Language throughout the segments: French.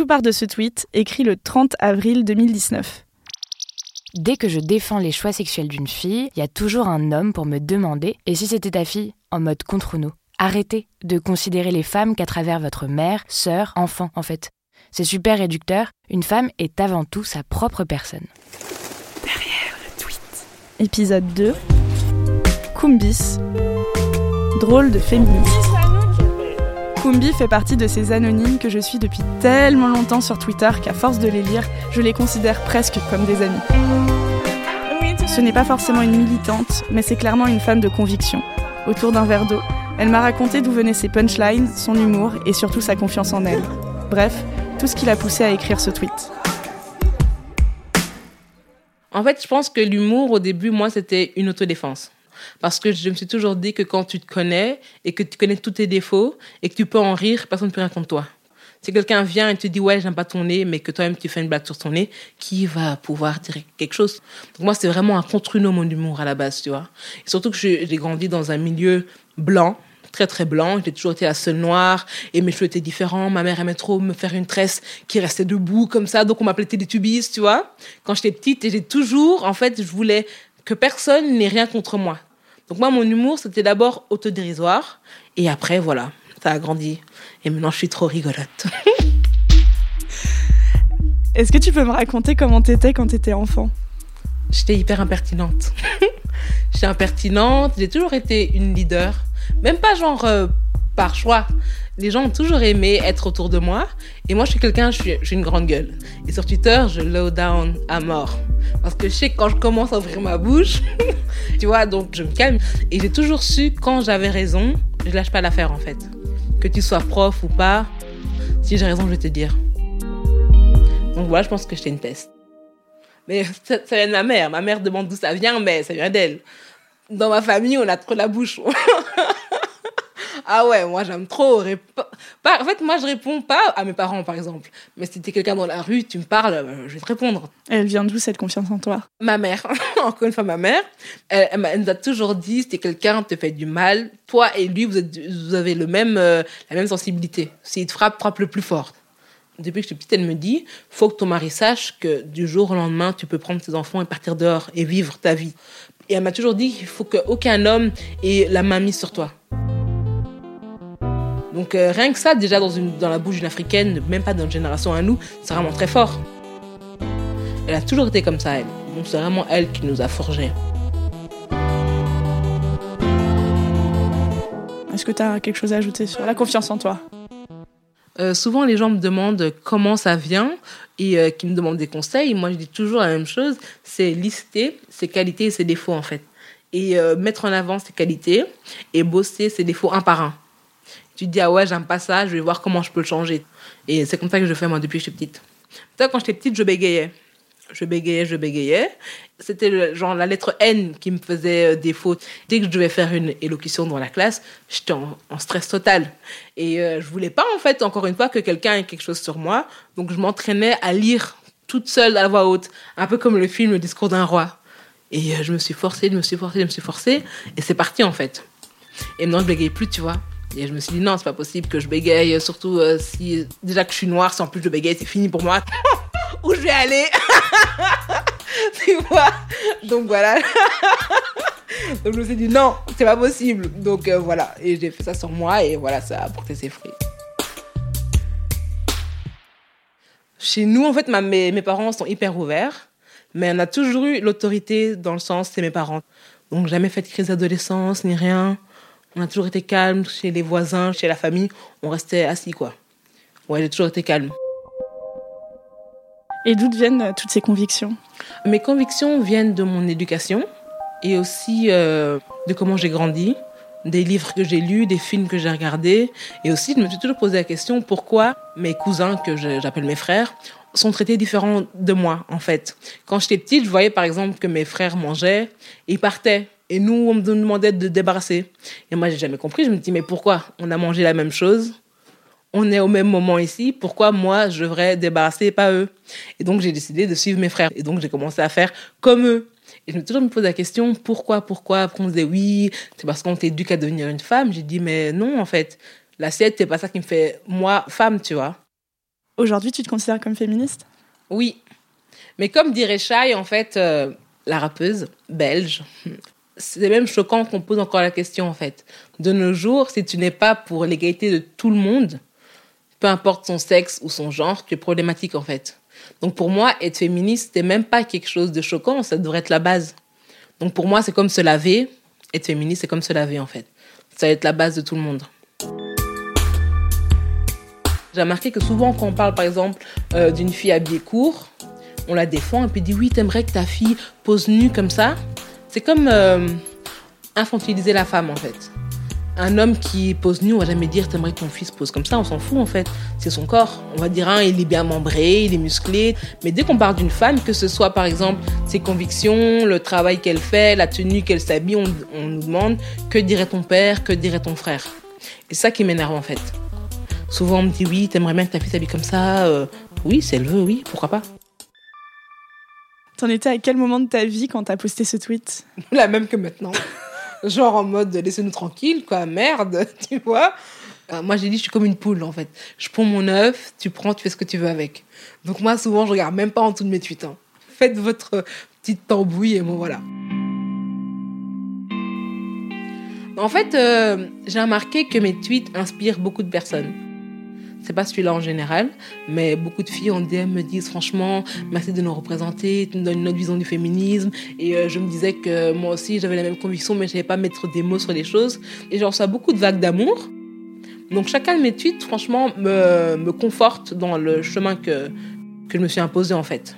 Tout part de ce tweet, écrit le 30 avril 2019. Dès que je défends les choix sexuels d'une fille, il y a toujours un homme pour me demander Et si c'était ta fille En mode contre nous. Arrêtez de considérer les femmes qu'à travers votre mère, sœur, enfant, en fait. C'est super réducteur. Une femme est avant tout sa propre personne. Derrière le tweet. Épisode 2. Kumbis. Drôle de féministe. Kumbi fait partie de ces anonymes que je suis depuis tellement longtemps sur Twitter qu'à force de les lire, je les considère presque comme des amis. Ce n'est pas forcément une militante, mais c'est clairement une femme de conviction. Autour d'un verre d'eau, elle m'a raconté d'où venaient ses punchlines, son humour et surtout sa confiance en elle. Bref, tout ce qui l'a poussé à écrire ce tweet. En fait, je pense que l'humour, au début, moi, c'était une autodéfense. Parce que je me suis toujours dit que quand tu te connais et que tu connais tous tes défauts et que tu peux en rire, personne ne peut rien contre toi. Si quelqu'un vient et te dit ouais j'aime pas ton nez mais que toi-même tu fais une blague sur ton nez, qui va pouvoir dire quelque chose? Donc moi c'est vraiment un contre une mon humour à la base, tu vois. Surtout que j'ai grandi dans un milieu blanc, très très blanc. J'ai toujours été la seule noire et mes cheveux étaient différents. Ma mère aimait trop me faire une tresse qui restait debout comme ça, donc on m'appelait Télétubbies, tu vois. Quand j'étais petite, et j'ai toujours, en fait, je voulais que personne n'ait rien contre moi. Donc moi, mon humour, c'était d'abord autodérisoire. Et après, voilà, ça a grandi. Et maintenant, je suis trop rigolote. Est-ce que tu peux me raconter comment t'étais quand t'étais enfant? J'étais hyper impertinente. J'étais impertinente, j'ai toujours été une leader. Même pas genre euh, par choix. Les gens ont toujours aimé être autour de moi. Et moi, je suis quelqu'un, je suis, une grande gueule. Et sur Twitter, je low down à mort. Parce que je sais que quand je commence à ouvrir ma bouche, tu vois, donc je me calme. Et j'ai toujours su, quand j'avais raison, je lâche pas l'affaire en fait. Que tu sois prof ou pas, si j'ai raison, je vais te dire. Donc voilà, je pense que j'étais une test. Mais ça, ça vient de ma mère. Ma mère demande d'où ça vient, mais ça vient d'elle. Dans ma famille, on a trop la bouche. Ah ouais, moi j'aime trop. En fait, moi je réponds pas à mes parents par exemple. Mais si t'es quelqu'un dans la rue, tu me parles, euh, je vais te répondre. Elle vient d'où cette confiance en toi? Ma mère, encore une fois ma mère. Elle, nous a toujours dit si quelqu'un te fait du mal, toi et lui vous, êtes, vous avez le même, euh, la même sensibilité. S'il te frappe, frappe le plus fort. Depuis que je suis petite, elle me dit faut que ton mari sache que du jour au lendemain, tu peux prendre tes enfants et partir dehors et vivre ta vie. Et elle m'a toujours dit qu'il faut qu'aucun homme ait la main mise sur toi. Donc euh, rien que ça, déjà dans, une, dans la bouche d'une africaine, même pas dans notre génération à nous, c'est vraiment très fort. Elle a toujours été comme ça, elle. Donc c'est vraiment elle qui nous a forgés. Est-ce que tu as quelque chose à ajouter sur la confiance en toi? Euh, souvent, les gens me demandent comment ça vient et euh, qui me demandent des conseils. Moi, je dis toujours la même chose c'est lister ses qualités et ses défauts, en fait. Et mettre en avant ses qualités et bosser ses défauts un par un tu te dis, ah ouais, j'aime pas ça, je vais voir comment je peux le changer. Et c'est comme ça que je fais, moi, depuis que je suis petite. quand j'étais petite, je bégayais. Je bégayais, je bégayais. C'était genre la lettre N qui me faisait euh, défaut. Dès que je devais faire une élocution dans la classe, j'étais en, stress total. Et euh, je voulais pas, en fait, encore une fois, que quelqu'un ait quelque chose sur moi. Donc, je m'entraînais à lire toute seule à voix haute. Un peu comme le film Le discours d'un roi. Et euh, je me suis forcée, je me suis forcée, je me suis forcée. Et c'est parti, en fait. Et maintenant, je bégayais plus, tu vois. Et je me suis dit, non, c'est pas possible que je bégaye, surtout euh, si déjà que je suis noire, si en plus je bégaye, c'est fini pour moi. Où je vais aller? Tu vois? Donc voilà. Donc je me suis dit, non, c'est pas possible. Donc euh, voilà. Et j'ai fait ça sur moi et voilà, ça a apporté ses fruits. Chez nous, en fait, mes, mes parents sont hyper ouverts, mais on a toujours eu l'autorité dans le sens, c'est mes parents. Donc jamais fait de crise d'adolescence ni rien. On a toujours été calme chez les voisins, chez la famille. On restait assis, quoi. Ouais, j'ai toujours été calme. Et d'où viennent euh, toutes ces convictions? Mes convictions viennent de mon éducation et aussi euh, de comment j'ai grandi, des livres que j'ai lus, des films que j'ai regardés. Et aussi, je me suis toujours posé la question pourquoi mes cousins, que j'appelle mes frères, sont traités différents de moi, en fait? Quand j'étais petite, je voyais par exemple que mes frères mangeaient et ils partaient. Et nous, on me demandait de débarrasser. Et moi, j'ai jamais compris. Je me dis, mais pourquoi On a mangé la même chose? On est au même moment ici. Pourquoi moi, je devrais débarrasser et pas eux? Et donc, j'ai décidé de suivre mes frères. Et donc, j'ai commencé à faire comme eux. Et je me toujours posé la question, pourquoi, pourquoi? Après, on me disait, oui, c'est parce qu'on t'éduque à devenir une femme. J'ai dit, mais non, en fait. L'assiette, c'est pas ça qui me fait, moi, femme, tu vois. Aujourd'hui, tu te considères comme féministe? Oui. Mais comme dirait Shai, en fait, euh, la rappeuse belge, c'est même choquant qu'on pose encore la question, en fait. De nos jours, si tu n'es pas pour l'égalité de tout le monde, peu importe son sexe ou son genre, tu es problématique, en fait. Donc pour moi, être féministe, c'est même pas quelque chose de choquant, ça devrait être la base. Donc pour moi, c'est comme se laver. Être féministe, c'est comme se laver, en fait. Ça va être la base de tout le monde. J'ai remarqué que souvent, quand on parle, par exemple, euh, d'une fille habillée court, on la défend et puis dit oui, t'aimerais que ta fille pose nue comme ça? C'est comme euh, infantiliser la femme, en fait. Un homme qui pose nu, on va jamais dire t'aimerais que ton fils pose comme ça, on s'en fout en fait. C'est son corps. On va dire hein, il est bien membré, il est musclé. Mais dès qu'on parle d'une femme, que ce soit par exemple ses convictions, le travail qu'elle fait, la tenue qu'elle s'habille, on, nous demande que dirait ton père, que dirait ton frère? Et ça qui m'énerve en fait. Souvent, on me dit oui, t'aimerais bien que ta fille s'habille comme ça. Euh, oui, si elle veut, oui, pourquoi pas? T'en étais à quel moment de ta vie quand t'as posté ce tweet La même que maintenant. Genre en mode laissez-nous tranquille, quoi, merde, tu vois. Moi, j'ai dit, je suis comme une poule, en fait. Je prends mon œuf, tu prends, tu fais ce que tu veux avec. Donc, moi, souvent, je regarde même pas en dessous de mes tweets. hein. Faites votre petite tambouille et bon, voilà. En fait, euh, j'ai remarqué que mes tweets inspirent beaucoup de personnes. C'est pas celui-là en général, mais beaucoup de filles en DM me disent franchement, merci de nous représenter, tu nous donnes une autre vision du féminisme. Et euh, je me disais que moi aussi j'avais la même conviction, mais je savais pas mettre des mots sur les choses. Et j'en reçois beaucoup de vagues d'amour. Donc chacun de mes tweets, franchement, me, me conforte dans le chemin que, que je me suis imposé en fait.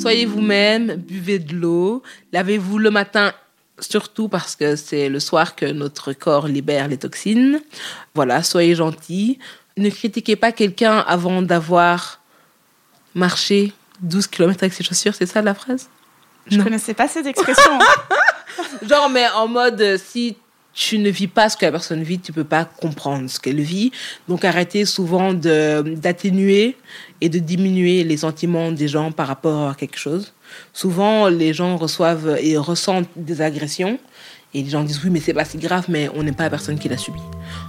Soyez vous-même, buvez de l'eau, lavez-vous le matin surtout parce que c'est le soir que notre corps libère les toxines. Voilà, soyez gentils. Ne critiquez pas quelqu'un avant d'avoir marché 12 km avec ses chaussures, c'est ça la phrase? Je Non. connaissais pas cette expression. Genre, mais en mode, si tu ne vis pas ce que la personne vit, tu peux pas comprendre ce qu'elle vit. Donc, arrêtez souvent d'atténuer et de diminuer les sentiments des gens par rapport à quelque chose. Souvent, les gens reçoivent et ressentent des agressions. Et les gens disent oui, mais c'est pas si grave, mais on n'est pas la personne qui l'a subi.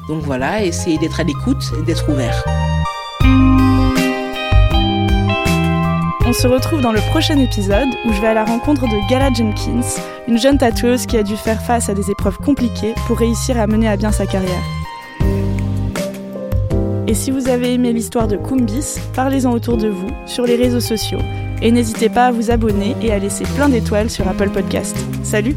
Donc voilà, essayez d'être à l'écoute et d'être ouvert. On se retrouve dans le prochain épisode où je vais à la rencontre de Gala Jenkins, une jeune tatoueuse qui a dû faire face à des épreuves compliquées pour réussir à mener à bien sa carrière. Et si vous avez aimé l'histoire de Kumbis, parlez-en autour de vous, sur les réseaux sociaux. Et n'hésitez pas à vous abonner et à laisser plein d'étoiles sur Apple Podcast. Salut